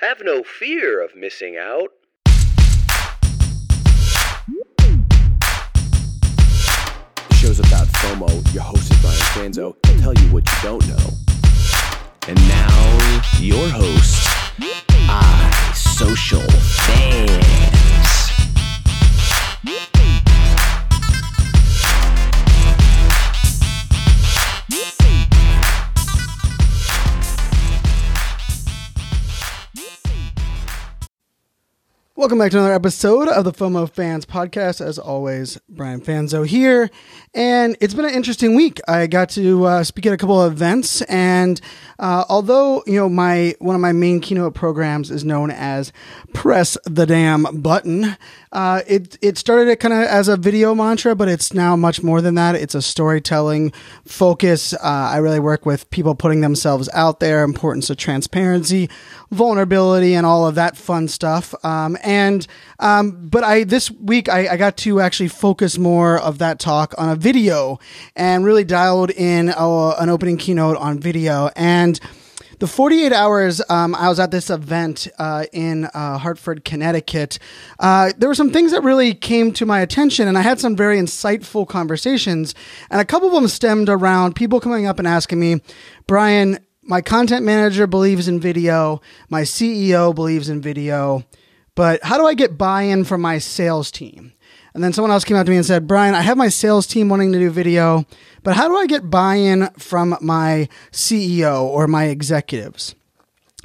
Have no fear of missing out. The show's about FOMO. Your host is Brian Fanzo. He'll tell you what you don't know. And now, your host, I Social Fans. Welcome back to another episode of the FOMO Fans Podcast. As always, Brian Fanzo here, and it's been an interesting week. I got to uh, speak at a couple of events, and uh, although you know my one of my main keynote programs is known as "Press the Damn Button," uh, it it started it kind of as a video mantra, but it's now much more than that. It's a storytelling focus. Uh, I really work with people putting themselves out there, importance of transparency, vulnerability, and all of that fun stuff. Um, and um, but I this week I, I, got to actually focus more of that talk on a video and really dialed in a, an opening keynote on video and. The 48 hours um, I was at this event uh, in uh, Hartford, Connecticut, uh, there were some things that really came to my attention, and I had some very insightful conversations. And a couple of them stemmed around people coming up and asking me, Brian, my content manager believes in video, my CEO believes in video but how do I get buy in from my sales team? And then someone else came out to me and said, Brian, I have my sales team wanting to do video, but how do I get buy in from my CEO or my executives?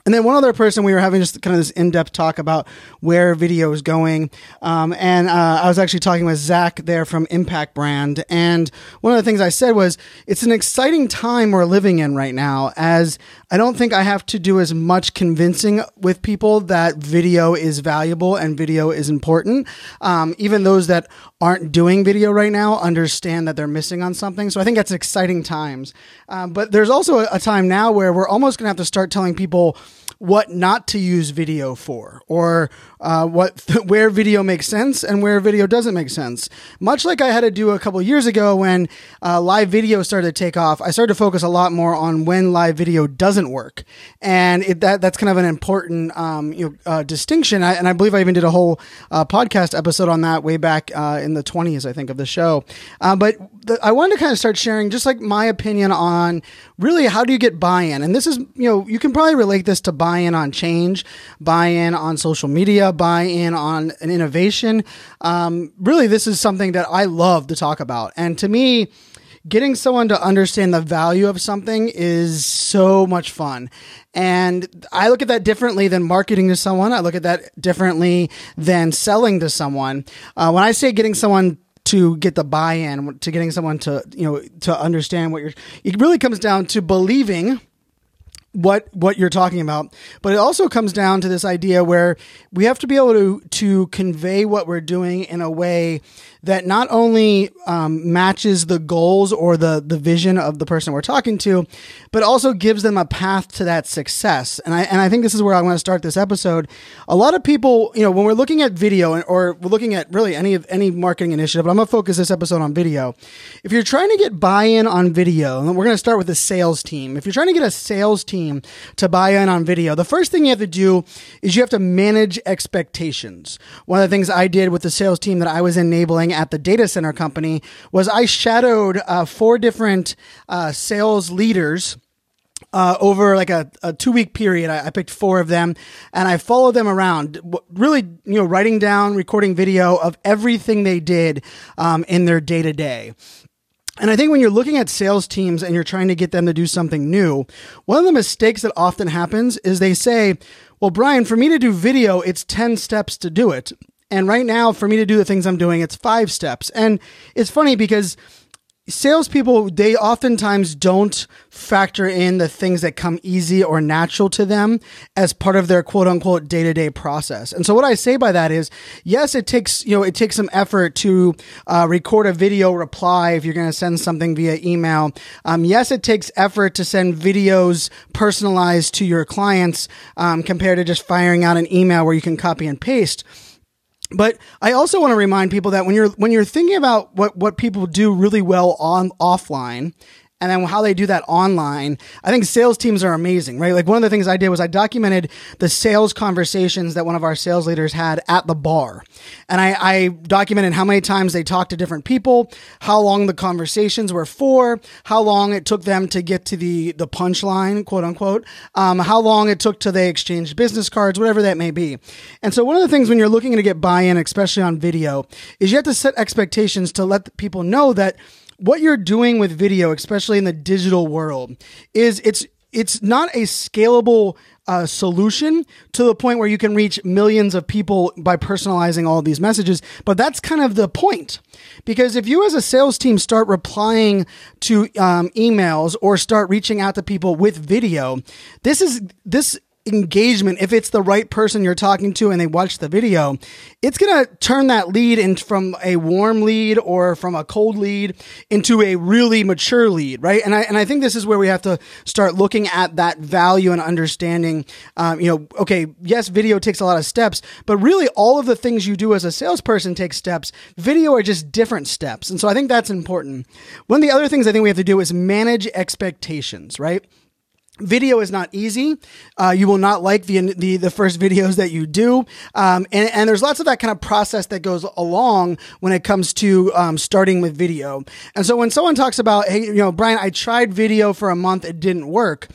And then one other person, we were having just kind of this in-depth talk about where video is going. Um, and uh, I was actually talking with Zach there from Impact Brand. And one of the things I said was, it's an exciting time we're living in right now, as I don't think I have to do as much convincing with people that video is valuable and video is important. Um, even those that aren't doing video right now understand that they're missing on something. So I think that's exciting times. Um, but there's also a, a time now where we're almost going to have to start telling people what not to use video for, or uh, what where video makes sense and where video doesn't make sense. Much like I had to do a couple years ago when uh, live video started to take off, I started to focus a lot more on when live video doesn't work, and it, that that's kind of an important um, you know, uh, distinction. I, and I believe I even did a whole uh, podcast episode on that way back uh, in the 20s, I think, of the show. Uh, but the, I wanted to kind of start sharing just like my opinion on really how do you get buy-in, and this is you know you can probably relate this to buy buy in on change, buy in on social media, buy in on an innovation. Um, really, this is something that I love to talk about. And to me, getting someone to understand the value of something is so much fun. And I look at that differently than marketing to someone. I look at that differently than selling to someone. Uh, when I say getting someone to get the buy-in, to getting someone to, you know, to understand what you're, it really comes down to believing what what you're talking about. But it also comes down to this idea where we have to be able to to convey what we're doing in a way that not only um, matches the goals or the the vision of the person we're talking to, but also gives them a path to that success. And I and I think this is where I want to start this episode. A lot of people, you know, when we're looking at video or we're looking at really any of any marketing initiative, but I'm gonna focus this episode on video. If you're trying to get buy-in on video, and we're gonna start with the sales team. If you're trying to get a sales team to buy in on video, the first thing you have to do is you have to manage expectations. One of the things I did with the sales team that I was enabling at the data center company was I shadowed uh, four different uh, sales leaders. Uh, over like a, a two week period, I, I, picked four of them and I followed them around, really, you know, writing down, recording video of everything they did um, in their day to day. And I think when you're looking at sales teams and you're trying to get them to do something new, one of the mistakes that often happens is they say, well, Brian, for me to do video, it's 10 steps to do it. And right now, for me to do the things I'm doing, it's five steps. And it's funny because salespeople, they oftentimes don't factor in the things that come easy or natural to them as part of their quote unquote day to day process. And so what I say by that is, yes, it takes, you know, it takes some effort to uh, record a video reply if you're going to send something via email. Um, yes, it takes effort to send videos personalized to your clients um, compared to just firing out an email where you can copy and paste. But I also want to remind people that when you're when you're thinking about what what people do really well on offline and then how they do that online. I think sales teams are amazing, right? Like one of the things I did was I documented the sales conversations that one of our sales leaders had at the bar. And I, I documented how many times they talked to different people, how long the conversations were for, how long it took them to get to the, the punchline, quote unquote, um, how long it took to they exchange business cards, whatever that may be. And so one of the things when you're looking to get buy-in, especially on video, is you have to set expectations to let people know that what you're doing with video, especially in the digital world, is it's it's not a scalable uh, solution to the point where you can reach millions of people by personalizing all these messages. But that's kind of the point. Because if you as a sales team start replying to um, emails or start reaching out to people with video, this is this engagement, if it's the right person you're talking to and they watch the video, it's going to turn that lead in from a warm lead or from a cold lead into a really mature lead, right? And I, and I think this is where we have to start looking at that value and understanding, um, you know, okay, yes, video takes a lot of steps, but really all of the things you do as a salesperson take steps. Video are just different steps. And so I think that's important. One of the other things I think we have to do is manage expectations, right? Video is not easy. Uh, you will not like the, the the first videos that you do, um, and and there's lots of that kind of process that goes along when it comes to um, starting with video. And so when someone talks about, hey, you know, Brian, I tried video for a month, it didn't work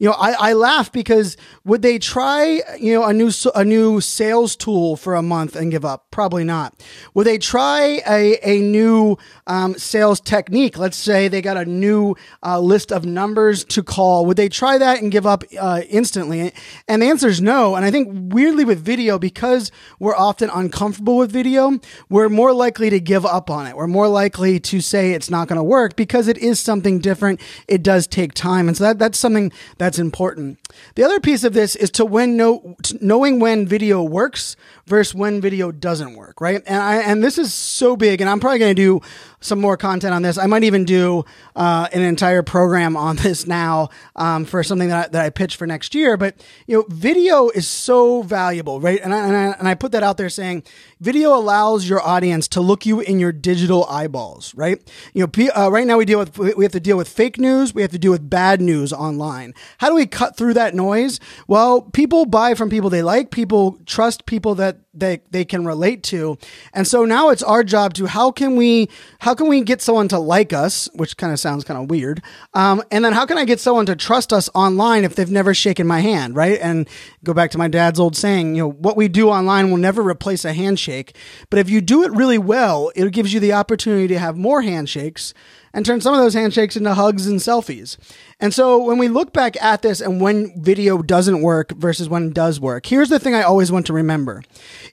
you know, I, I laugh because would they try, you know, a new a new sales tool for a month and give up? Probably not. Would they try a, a new um, sales technique? Let's say they got a new uh, list of numbers to call. Would they try that and give up uh, instantly? And the answer is no. And I think weirdly with video, because we're often uncomfortable with video, we're more likely to give up on it. We're more likely to say it's not going to work because it is something different. It does take time, and so that that's something that that's important. The other piece of this is to when know, knowing when video works versus when video doesn't work, right? And I, and this is so big, and I'm probably going to do some more content on this. I might even do uh, an entire program on this now um, for something that I, that I pitch for next year. But you know, video is so valuable, right? And I, and I, and I put that out there saying video allows your audience to look you in your digital eyeballs, right? You know, uh, right now we deal with we have to deal with fake news, we have to deal with bad news online. How do we cut through that noise? Well, people buy from people they like, people trust people that they they can relate to. And so now it's our job to how can we how can we get someone to like us, which kind of sounds kind of weird. Um, and then how can I get someone to trust us online if they've never shaken my hand, right? And go back to my dad's old saying, you know, what we do online will never replace a handshake, but if you do it really well, it gives you the opportunity to have more handshakes and turn some of those handshakes into hugs and selfies. And so when we look back at this and when video doesn't work versus when it does work, here's the thing I always want to remember.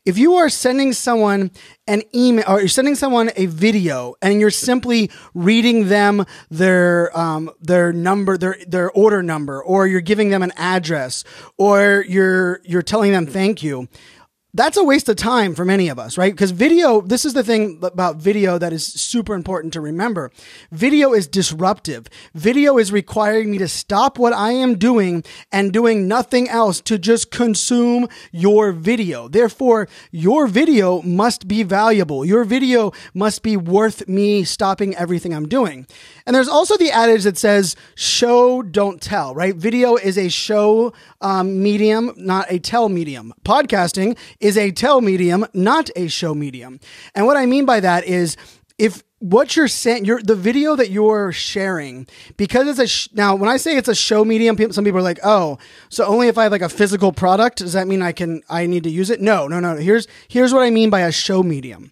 If you are sending someone an email or you're sending someone a video and you're simply reading them their um, their number, their their order number, or you're giving them an address, or you're you're telling them thank you, that's a waste of time for many of us, right? Because video, this is the thing about video that is super important to remember. Video is disruptive. Video is requiring me to stop what I am doing and doing nothing else to just consume your video. Therefore, your video must be valuable. Your video must be worth me stopping everything I'm doing. And there's also the adage that says, show, don't tell, right? Video is a show um, medium, not a tell medium. Podcasting is a tell medium, not a show medium. And what I mean by that is if what you're saying, you're the video that you're sharing, because it's a sh- now when I say it's a show medium, some people are like, oh, so only if I have like a physical product, does that mean I can I need to use it? No, no, no. Here's here's what I mean by a show medium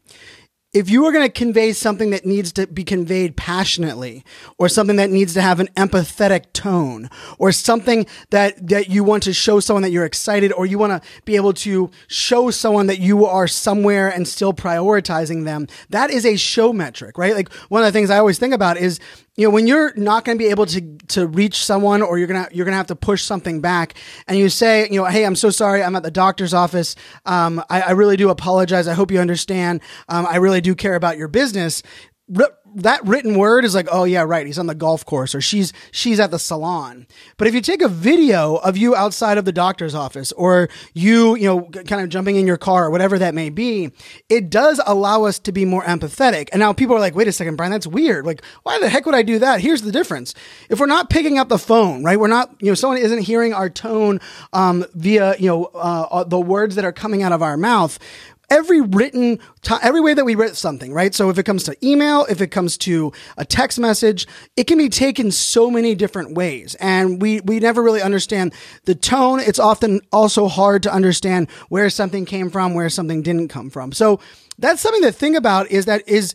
if you are going to convey something that needs to be conveyed passionately or something that needs to have an empathetic tone or something that that you want to show someone that you're excited or you want to be able to show someone that you are somewhere and still prioritizing them that is a show metric right? Like one of the things i always think about is you know when you're not going to be able to to reach someone or you're gonna you're gonna have to push something back and you say you know hey i'm so sorry. I'm at the doctor's office. Um, I, I, really do apologize. I hope you understand. Um, i really do care about your business that written word is like, oh yeah, right, he's on the golf course or she's she's at the salon. But if you take a video of you outside of the doctor's office or you, you know, kind of jumping in your car or whatever that may be, it does allow us to be more empathetic. And now people are like, wait a second, Brian, that's weird. Like, why the heck would I do that? Here's the difference. If we're not picking up the phone, right? We're not, you know, someone isn't hearing our tone um, via, you know, uh, the words that are coming out of our mouth every written every way that we write something right? So if it comes to email if it comes to a text message it can be taken so many different ways. And we we never really understand the tone. It's often also hard to understand where something came from where something didn't come from. So that's something to think about is that is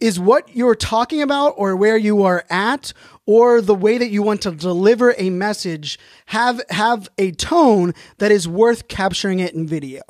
is what you're talking about or where you are at or the way that you want to deliver a message have have a tone that is worth capturing it in video.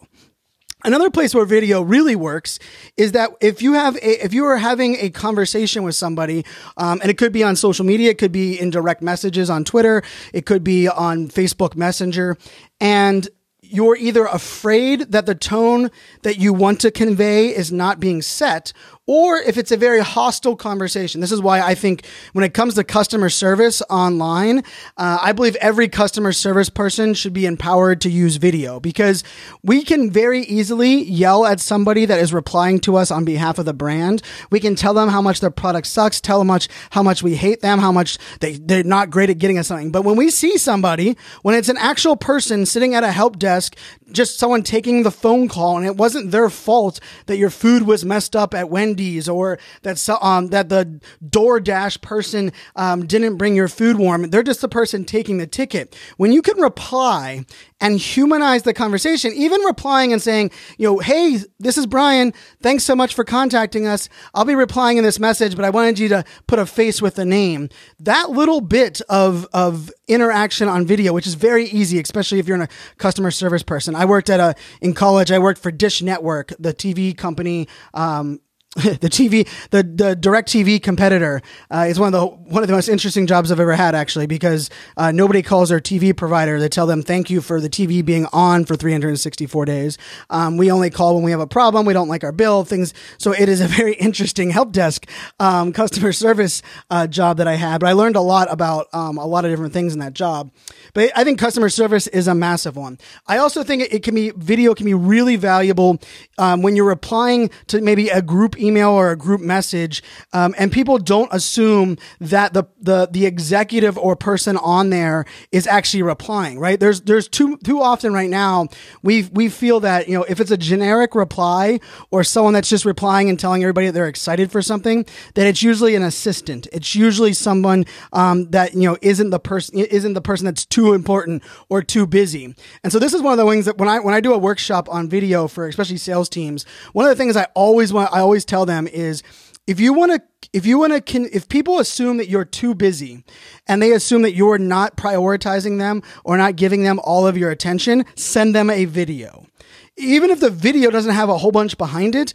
Another place where video really works is that if you have a, if you are having a conversation with somebody, um, and it could be on social media, it could be in direct messages on Twitter, it could be on Facebook Messenger, and you're either afraid that the tone that you want to convey is not being set, or if it's a very hostile conversation. This is why I think when it comes to customer service online, uh, I believe every customer service person should be empowered to use video because we can very easily yell at somebody that is replying to us on behalf of the brand. We can tell them how much their product sucks, tell them much how much we hate them, how much they, they're not great at getting us something. But when we see somebody, when it's an actual person sitting at a help desk, just someone taking the phone call and it wasn't their fault that your food was messed up at Wendy's Or that um, that the DoorDash person um, didn't bring your food warm. They're just the person taking the ticket. When you can reply and humanize the conversation, even replying and saying, you know, hey, this is Brian. Thanks so much for contacting us. I'll be replying in this message, but I wanted you to put a face with the name. That little bit of, of interaction on video, which is very easy, especially if you're in a customer service person. I worked at a, in college, I worked for Dish Network, the TV company, um, the TV, the the DirecTV competitor uh, is one of the one of the most interesting jobs I've ever had, actually, because uh, nobody calls their TV provider. They tell them thank you for the TV being on for 364 days. Um, we only call when we have a problem. We don't like our bill, things. So it is a very interesting help desk um, customer service uh, job that I had. But I learned a lot about um, a lot of different things in that job. But I think customer service is a massive one. I also think it, it can be video can be really valuable um, when you're replying to maybe a group email or a group message, um, and people don't assume that the, the the executive or person on there is actually replying. Right? There's there's too too often right now we we feel that you know if it's a generic reply or someone that's just replying and telling everybody that they're excited for something, that it's usually an assistant. It's usually someone um, that you know isn't the person isn't the person that's too important or too busy. And so this is one of the things that when I when I do a workshop on video for especially sales teams, one of the things I always want I always tell them is if you want to if you want to if people assume that you're too busy and they assume that you're not prioritizing them or not giving them all of your attention send them a video. Even if the video doesn't have a whole bunch behind it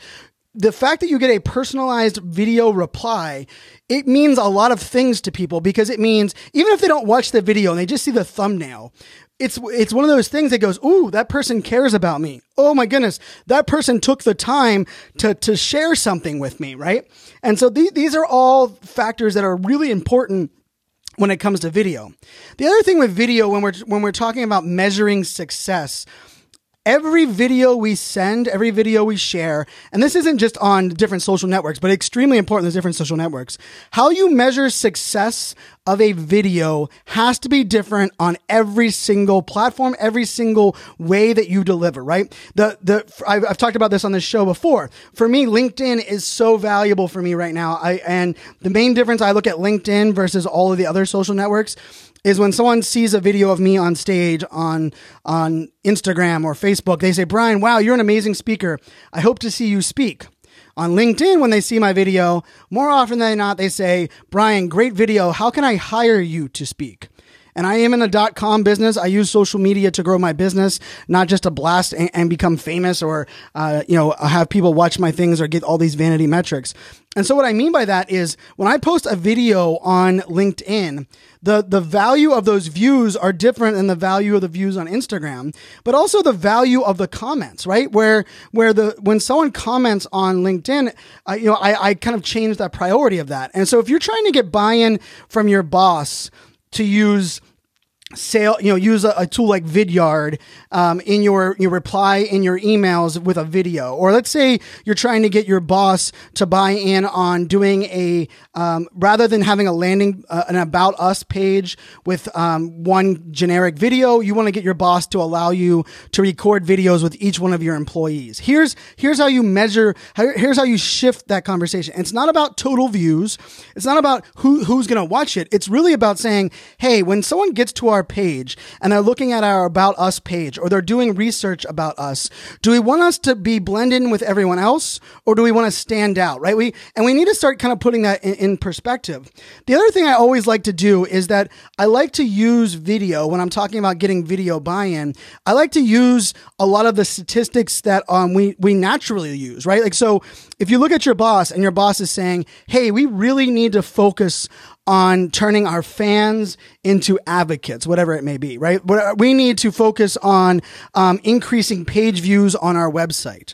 the fact that you get a personalized video reply, it means a lot of things to people because it means even if they don't watch the video and they just see the thumbnail, it's it's one of those things that goes, "Ooh, that person cares about me. Oh my goodness, that person took the time to to share something with me, right?" And so these these are all factors that are really important when it comes to video. The other thing with video when we're when we're talking about measuring success, every video we send, every video we share, and this isn't just on different social networks, but extremely important in different social networks. How you measure success of a video has to be different on every single platform, every single way that you deliver, right? The, the, I've, I've talked about this on this show before. For me, LinkedIn is so valuable for me right now. I, and the main difference I look at LinkedIn versus all of the other social networks is when someone sees a video of me on stage on on Instagram or Facebook, they say, "Brian, wow, you're an amazing speaker. I hope to see you speak." On LinkedIn, when they see my video, more often than not, they say, Brian, great video. How can I hire you to speak? And I am in a dot com business. I use social media to grow my business, not just to blast and, and become famous or, uh, you know, have people watch my things or get all these vanity metrics. And so what I mean by that is when I post a video on LinkedIn, the, the value of those views are different than the value of the views on Instagram, but also the value of the comments, right? Where, where the, when someone comments on LinkedIn, uh, you know, I, I kind of change that priority of that. And so if you're trying to get buy-in from your boss to use sale you know use a, a tool like vidyard um, in your your reply in your emails with a video. Or let's say you're trying to get your boss to buy in on doing a um, rather than having a landing uh, an about us page with um, one generic video you want to get your boss to allow you to record videos with each one of your employees. Here's here's how you measure here's how you shift that conversation. It's not about total views. It's not about who who's going to watch it. It's really about saying hey when someone gets to our our page and they're looking at our About Us page or they're doing research about us, do we want us to be blended in with everyone else or do we want to stand out, right? We, and we need to start kind of putting that in, in perspective. The other thing I always like to do is that I like to use video when I'm talking about getting video buy-in. I like to use a lot of the statistics that um, we, we naturally use, right? Like, so if you look at your boss and your boss is saying, Hey, we really need to focus on turning our fans into advocates, whatever it may be, right? We need to focus on um, increasing page views on our website.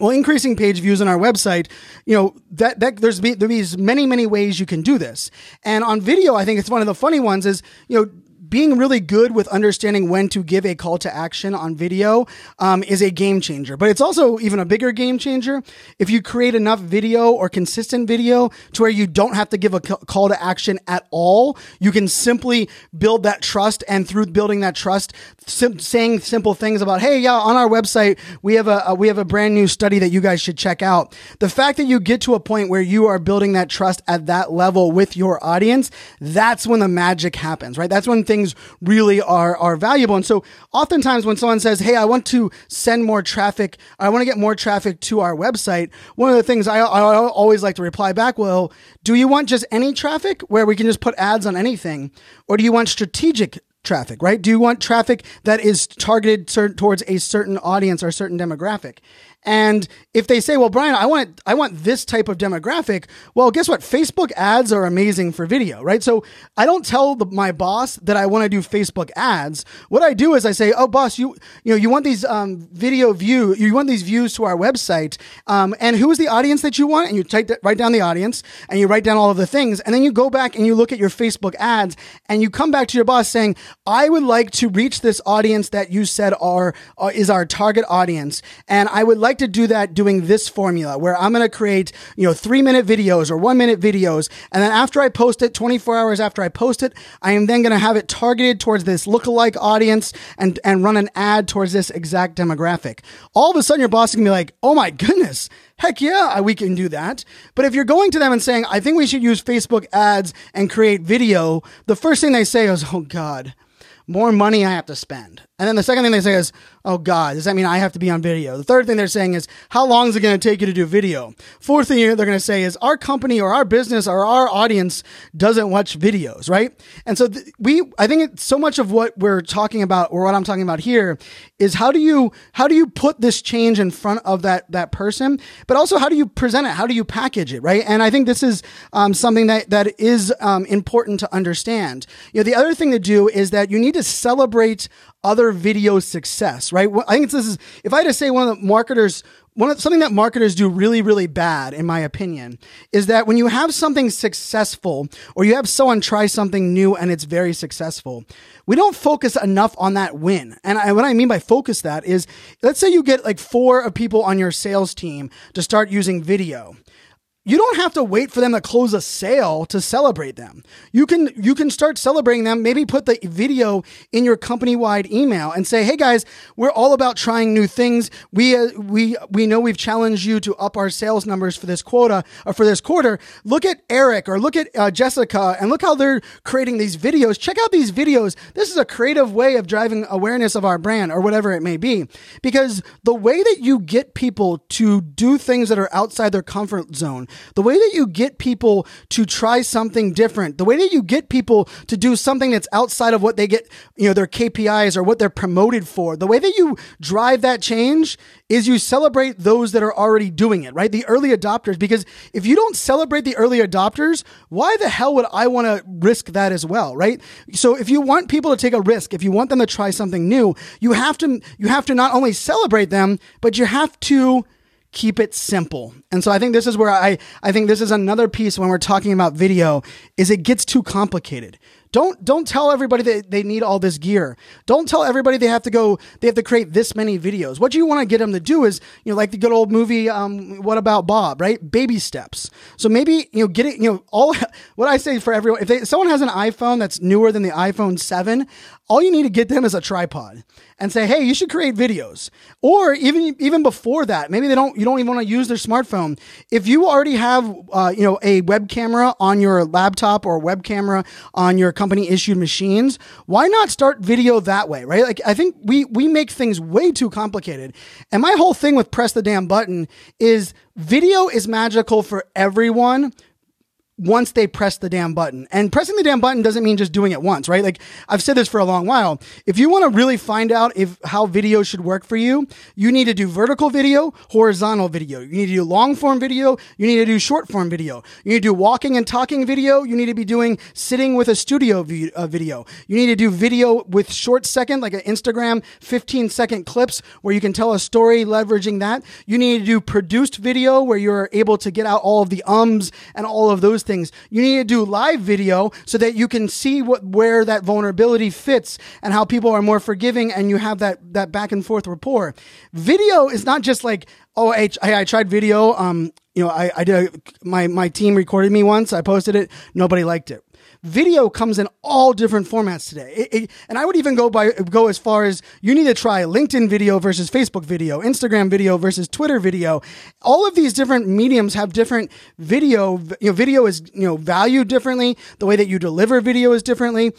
Well, increasing page views on our website, you know, that, that there's, there's many, many ways you can do this. And on video, I think it's one of the funny ones is, you know, being really good with understanding when to give a call to action on video um, is a game changer. But it's also even a bigger game changer if you create enough video or consistent video to where you don't have to give a call to action at all. You can simply build that trust, and through building that trust, sim- saying simple things about, "Hey, yeah, on our website we have a, a we have a brand new study that you guys should check out." The fact that you get to a point where you are building that trust at that level with your audience, that's when the magic happens, right? That's when things things really are are valuable. And so oftentimes when someone says, "Hey, I want to send more traffic, I want to get more traffic to our website," one of the things I, I always like to reply back, "Well, do you want just any traffic where we can just put ads on anything, or do you want strategic traffic, right? Do you want traffic that is targeted towards a certain audience or a certain demographic? And if they say, well, Brian, I want, I want this type of demographic. Well, guess what? Facebook ads are amazing for video, right? So I don't tell the, my boss that I want to do Facebook ads. What I do is I say, oh, boss, you, you know, you want these, um, video view, you want these views to our website. Um, and who is the audience that you want? And you type that, write down the audience and you write down all of the things. And then you go back and you look at your Facebook ads and you come back to your boss saying, I would like to reach this audience that you said are, are is our target audience. And I would like like to do that doing this formula where I'm going to create, you know, three minute videos or one minute videos. And then after I post it, 24 hours after I post it, I am then going to have it targeted towards this lookalike audience and, and run an ad towards this exact demographic. All of a sudden your boss is going to be like, Oh my goodness. Heck yeah, uh, we can do that. But if you're going to them and saying, I think we should use Facebook ads and create video, the first thing they say is, Oh God, more money I have to spend. And then the second thing they say is, oh God, does that mean I have to be on video? The third thing they're saying is, how long is it going to take you to do video? Fourth thing they're going to say is, our company or our business or our audience doesn't watch videos, right? And so th- we, I think so much of what we're talking about or what I'm talking about here is how do you, how do you put this change in front of that, that person, but also how do you present it? How do you package it, right? And I think this is um, something that, that is um, important to understand. You know, the other thing to do is that you need to celebrate other video success, right? I think this is, if I had to say one of the marketers, one of something that marketers do really, really bad, in my opinion, is that when you have something successful or you have someone try something new and it's very successful, we don't focus enough on that win. And I, what I mean by focus that is, let's say you get like four of people on your sales team to start using video you don't have to wait for them to close a sale to celebrate them. You can you can start celebrating them. Maybe put the video in your company wide email and say, "Hey guys, we're all about trying new things. We uh, we we know we've challenged you to up our sales numbers for this quota or for this quarter. Look at Eric or look at uh, Jessica and look how they're creating these videos. Check out these videos. This is a creative way of driving awareness of our brand or whatever it may be. Because the way that you get people to do things that are outside their comfort zone the way that you get people to try something different, the way that you get people to do something that's outside of what they get, you know, their KPIs or what they're promoted for, the way that you drive that change is you celebrate those that are already doing it, right? The early adopters, because if you don't celebrate the early adopters, why the hell would I want to risk that as well, right? So if you want people to take a risk, if you want them to try something new, you have to, you have to not only celebrate them, but you have to keep it simple. And so I think this is where I, I think this is another piece when we're talking about video is it gets too complicated. Don't don't tell everybody that they need all this gear. Don't tell everybody they have to go they have to create this many videos. What you want to get them to do is, you know, like the good old movie um, what about Bob, right? Baby steps. So maybe, you know, get it, you know, all what I say for everyone if they, someone has an iPhone that's newer than the iPhone 7, all you need to get them is a tripod and say, "Hey, you should create videos." Or even even before that, maybe they don't you don't even want to use their smartphone. If you already have uh, you know a web camera on your laptop or a web camera on your company issued machines, why not start video that way, right? Like I think we we make things way too complicated. And my whole thing with press the damn button is video is magical for everyone once they press the damn button. And pressing the damn button doesn't mean just doing it once, right? Like I've said this for a long while. If you want to really find out if how video should work for you, you need to do vertical video, horizontal video. You need to do long form video, you need to do short form video. You need to do walking and talking video, you need to be doing sitting with a studio uh, video. You need to do video with short second like an Instagram 15 second clips where you can tell a story leveraging that. You need to do produced video where you're able to get out all of the ums and all of those things. You need to do live video so that you can see what where that vulnerability fits and how people are more forgiving and you have that that back and forth rapport. Video is not just like oh hey, I tried video um you know I, I did a, my my team recorded me once I posted it nobody liked it video comes in all different formats today. It, it, and I would even go by go as far as you need to try LinkedIn video versus Facebook video, Instagram video versus Twitter video. All of these different mediums have different video. You know, video is you know valued differently. The way that you deliver video is differently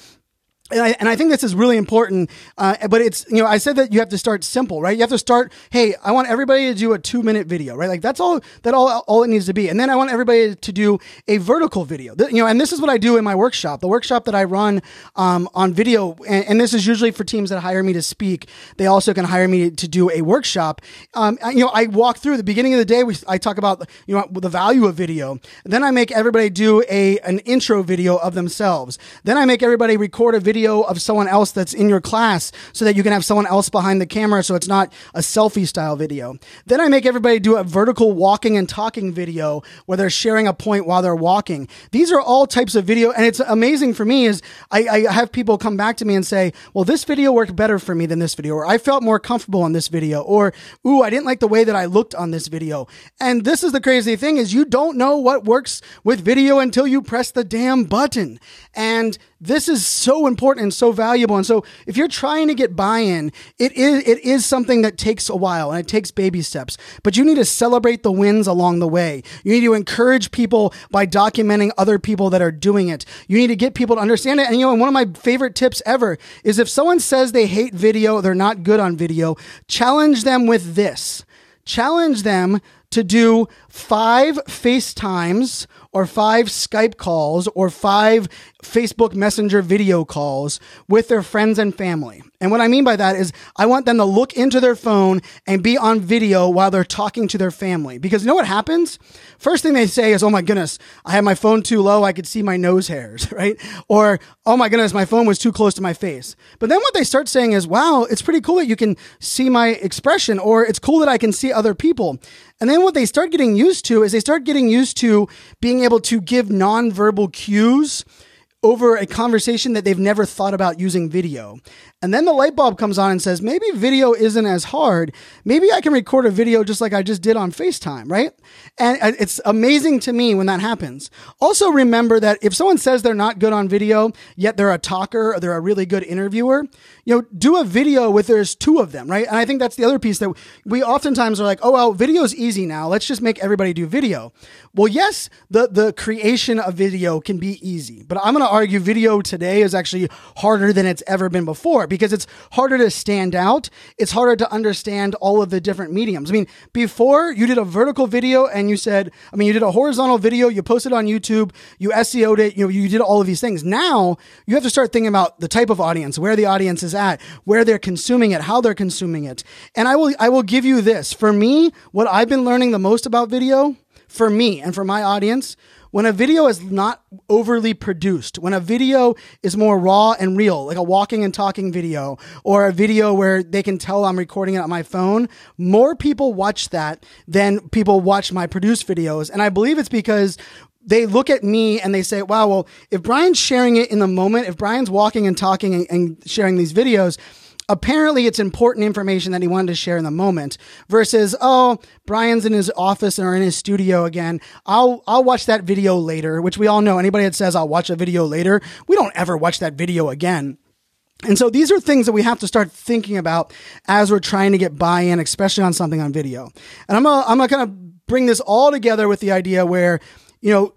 and I, and I think this is really important. Uh, but it's, you know, I said that you have to start simple, right? You have to start, hey, I want everybody to do a two minute video, right? Like that's all, that all, all it needs to be. And then I want everybody to do a vertical video, you know, and this is what I do in my workshop, the workshop that I run, um, on video. And, and, this is usually for teams that hire me to speak. They also can hire me to do a workshop. Um, you know, I walk through the beginning of the day. We, I talk about, you know, the value of video. Then I make everybody do a, an intro video of themselves. Then I make everybody record a video video of someone else that's in your class so that you can have someone else behind the camera so it's not a selfie style video. Then I make everybody do a vertical walking and talking video where they're sharing a point while they're walking. These are all types of video and it's amazing for me is I, I have people come back to me and say, well, this video worked better for me than this video, or I felt more comfortable on this video, or, ooh, I didn't like the way that I looked on this video. And this is the crazy thing is you don't know what works with video until you press the damn button. And this is so important and so valuable. And so if you're trying to get buy-in, it is it is something that takes a while and it takes baby steps. But you need to celebrate the wins along the way. You need to encourage people by documenting other people that are doing it. You need to get people to understand it. And you know, one of my favorite tips ever is if someone says they hate video, they're not good on video, challenge them with this. Challenge them to do five FaceTimes or five Skype calls or five Facebook Messenger video calls with their friends and family. And what I mean by that is I want them to look into their phone and be on video while they're talking to their family. Because you know what happens? First thing they say is, Oh my goodness, I had my phone too low. I could see my nose hairs, right? Or, Oh my goodness, my phone was too close to my face. But then what they start saying is, wow, it's pretty cool that you can see my expression or it's cool that I can see other people. And then what they start getting used to is they start getting used to being able to give nonverbal cues over a conversation that they've never thought about using video. And then the light bulb comes on and says, maybe video isn't as hard. Maybe I can record a video just like I just did on FaceTime, right? And it's amazing to me when that happens. Also remember that if someone says they're not good on video, yet they're a talker or they're a really good interviewer, you know, do a video with there's two of them, right? And I think that's the other piece that we oftentimes are like, oh, well, video's easy now. Let's just make everybody do video. Well, yes, the, the creation of video can be easy, but I'm going to argue video today is actually harder than it's ever been before because it's harder to stand out. It's harder to understand all of the different mediums. I mean, before you did a vertical video and you said, I mean, you did a horizontal video, you posted on YouTube, you SEO'd it, you know, you did all of these things. Now you have to start thinking about the type of audience, where the audience is at, where they're consuming it, how they're consuming it. And I will, I will give you this. For me, what I've been learning the most about video, for me and for my audience, when a video is not overly produced, when a video is more raw and real, like a walking and talking video, or a video where they can tell I'm recording it on my phone, more people watch that than people watch my produced videos. And I believe it's because they look at me and they say, wow, well, if Brian's sharing it in the moment, if Brian's walking and talking and, and sharing these videos, apparently it's important information that he wanted to share in the moment versus oh brian's in his office or in his studio again. I'll i'll watch that video later which we all know. Anybody that says i'll watch a video later we don't ever watch that video again. And so these are things that we have to start thinking about as we're trying to get buy-in especially on something on video. And i'm gonna, I'm gonna kind of bring this all together with the idea where you know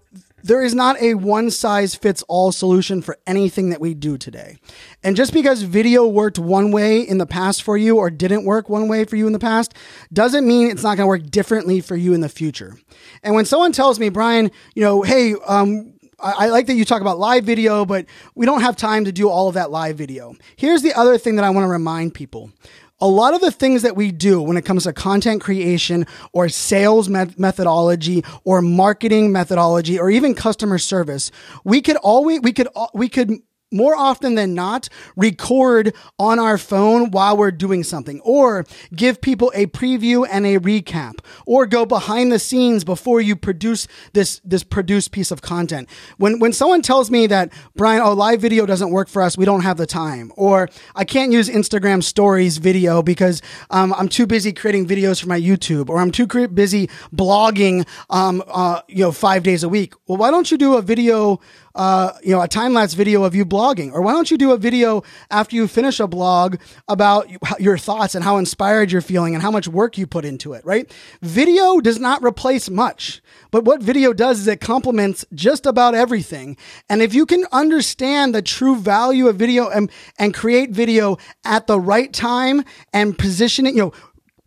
there is not a one size fits all solution for anything that we do today. And just because video worked one way in the past for you or didn't work one way for you in the past doesn't mean it's not going to work differently for you in the future. And when someone tells me, Brian, you know, hey, um, I, like that you talk about live video, but we don't have time to do all of that live video. Here's the other thing that I want to remind people a lot of the things that we do when it comes to content creation or sales methodology or marketing methodology or even customer service, we could always, we could, we could more often than not record on our phone while we're doing something or give people a preview and a recap or go behind the scenes before you produce this this produced piece of content. When when someone tells me that Brian oh live video doesn't work for us. We don't have the time or I can't use Instagram stories video because um, I'm too busy creating videos for my YouTube or I'm too busy blogging um, uh, you know 5 days a week well why don't you do a video uh, you know, a time lapse video of you blogging, or why don't you do a video after you finish a blog about your thoughts and how inspired you're feeling and how much work you put into it, right? Video does not replace much, but what video does is it complements just about everything. And if you can understand the true value of video and, and create video at the right time and position it, you know,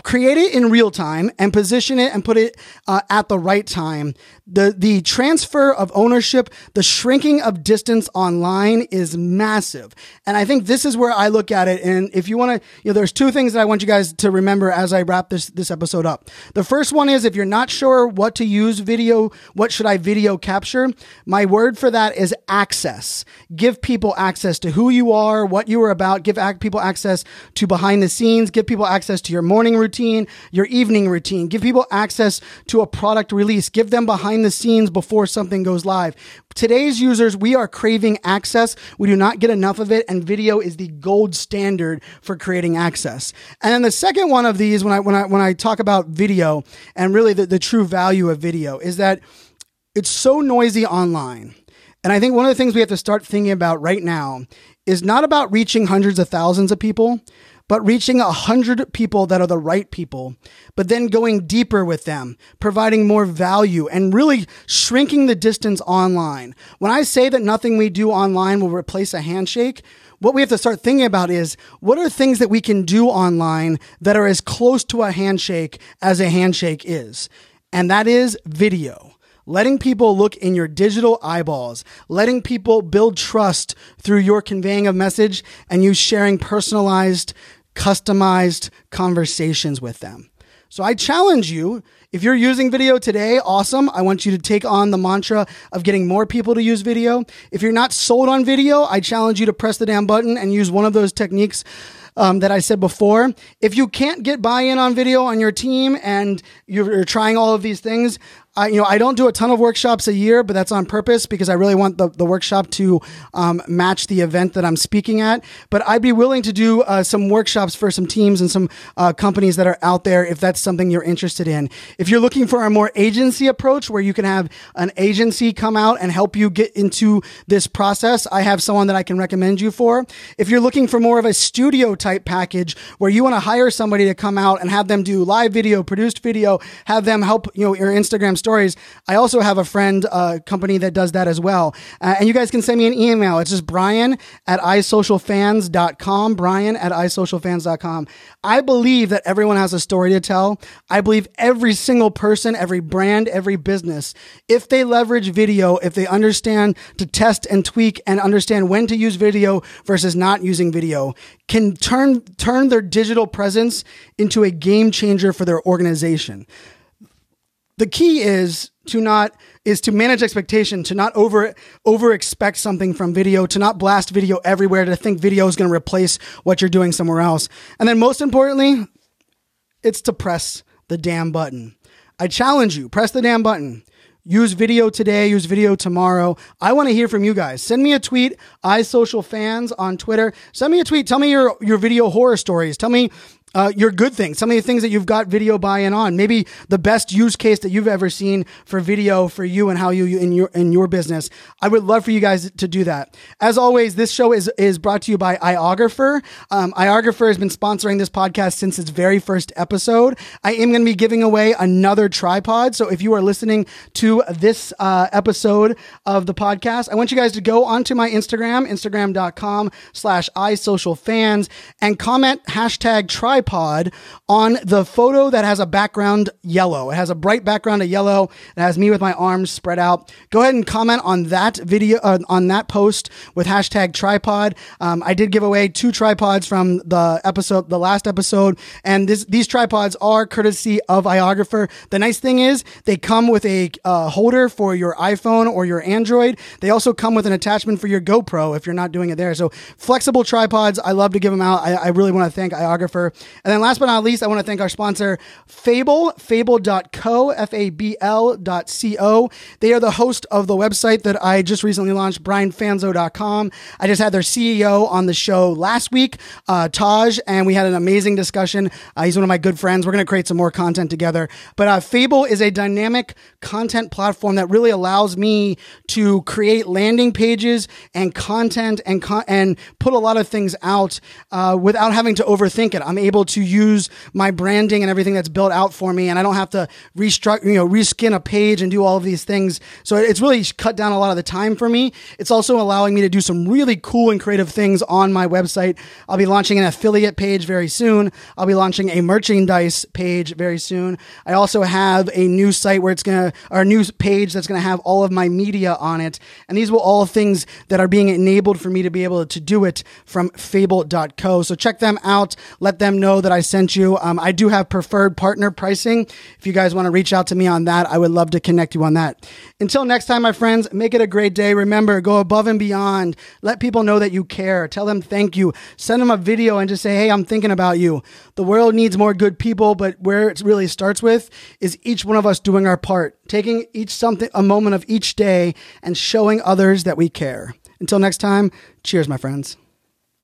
create it in real time and position it and put it uh, at the right time the the transfer of ownership, the shrinking of distance online is massive. And I think this is where I look at it. And if you want to, you know, there's two things that I want you guys to remember as I wrap this this episode up. The first one is if you're not sure what to use video, what should I video capture? My word for that is access. Give people access to who you are, what you are about. Give people access to behind the scenes. Give people access to your morning routine, your evening routine. Give people access to a product release. Give them behind behind the scenes before something goes live. Today's users, we are craving access. We do not get enough of it, and video is the gold standard for creating access. And then the second one of these, when I when I when I talk about video and really the, the true value of video, is that it's so noisy online. And I think one of the things we have to start thinking about right now is not about reaching hundreds of thousands of people, but reaching a hundred people that are the right people, but then going deeper with them, providing more value and really shrinking the distance online. When I say that nothing we do online will replace a handshake, what we have to start thinking about is what are things that we can do online that are as close to a handshake as a handshake is? And that is video letting people look in your digital eyeballs, letting people build trust through your conveying a message and you sharing personalized customized conversations with them. So I challenge you, if you're using video today, awesome. I want you to take on the mantra of getting more people to use video. If you're not sold on video, I challenge you to press the damn button and use one of those techniques um, that I said before. If you can't get buy-in on video on your team and you're, trying all of these things, I, you know, I don't do a ton of workshops a year, but that's on purpose because I really want the, the workshop to um, match the event that I'm speaking at. But I'd be willing to do uh, some workshops for some teams and some uh, companies that are out there if that's something you're interested in. If you're looking for a more agency approach where you can have an agency come out and help you get into this process, I have someone that I can recommend you for. If you're looking for more of a studio type package where you want to hire somebody to come out and have them do live video, produced video, have them help, you know, your Instagram stories, I also have a friend uh, company that does that as well. Uh, and you guys can send me an email. It's just brian at isocialfans.com. Brian at isocialfans.com. I believe that everyone has a story to tell. I believe every single person, every brand, every business, if they leverage video, if they understand to test and tweak and understand when to use video versus not using video, can turn turn their digital presence into a game changer for their organization. The key is to not is to manage expectation, to not over over expect something from video, to not blast video everywhere, to think video is going to replace what you're doing somewhere else. And then most importantly, it's to press the damn button. I challenge you, press the damn button. Use video today, use video tomorrow. I want to hear from you guys. Send me a tweet, i social fans on Twitter. Send me a tweet. Tell me your, your video horror stories. Tell me uh, your good things, some of the things that you've got video buy-in on, maybe the best use case that you've ever seen for video for you and how you in your in your business. I would love for you guys to do that. As always, this show is is brought to you by iOgrapher. Um, iOgrapher has been sponsoring this podcast since its very first episode. I am going to be giving away another tripod. So if you are listening to this uh, episode of the podcast, I want you guys to go onto my Instagram, instagram.com slash isocialfans and comment hashtag tripod tripod on the photo that has a background yellow. It has a bright background of yellow. It has me with my arms spread out. Go ahead and comment on that video, uh, on that post with hashtag tripod. Um, I did give away two tripods from the episode, the last episode, and this, these tripods are courtesy of iOgrapher. The nice thing is they come with a uh, holder for your iPhone or your Android. They also come with an attachment for your GoPro if you're not doing it there. So flexible tripods. I love to give them out. I, I really want to thank iOgrapher. And then last but not least, I want to thank our sponsor, Fable, fable.co, F-A-B-L dot C-O. They are the host of the website that I just recently launched, brianfanzo.com. I just had their CEO on the show last week, uh, Taj, and we had an amazing discussion. Uh, he's one of my good friends. We're going to create some more content together. But uh, Fable is a dynamic content platform that really allows me to create landing pages and content and, con- and put a lot of things out uh, without having to overthink it. I'm able able to use my branding and everything that's built out for me, and I don't have to restructure, you know, reskin a page and do all of these things. So it's really cut down a lot of the time for me. It's also allowing me to do some really cool and creative things on my website. I'll be launching an affiliate page very soon. I'll be launching a merchandise page very soon. I also have a new site where it's gonna, a new page that's gonna have all of my media on it, and these will all things that are being enabled for me to be able to do it from Fable.co. So check them out. Let them know that I sent you. Um, I do have preferred partner pricing. If you guys want to reach out to me on that, I would love to connect you on that. Until next time, my friends, make it a great day. Remember, go above and beyond. Let people know that you care. Tell them thank you. Send them a video and just say, hey, I'm thinking about you. The world needs more good people, but where it really starts with is each one of us doing our part, taking each something, a moment of each day and showing others that we care. Until next time, cheers, my friends.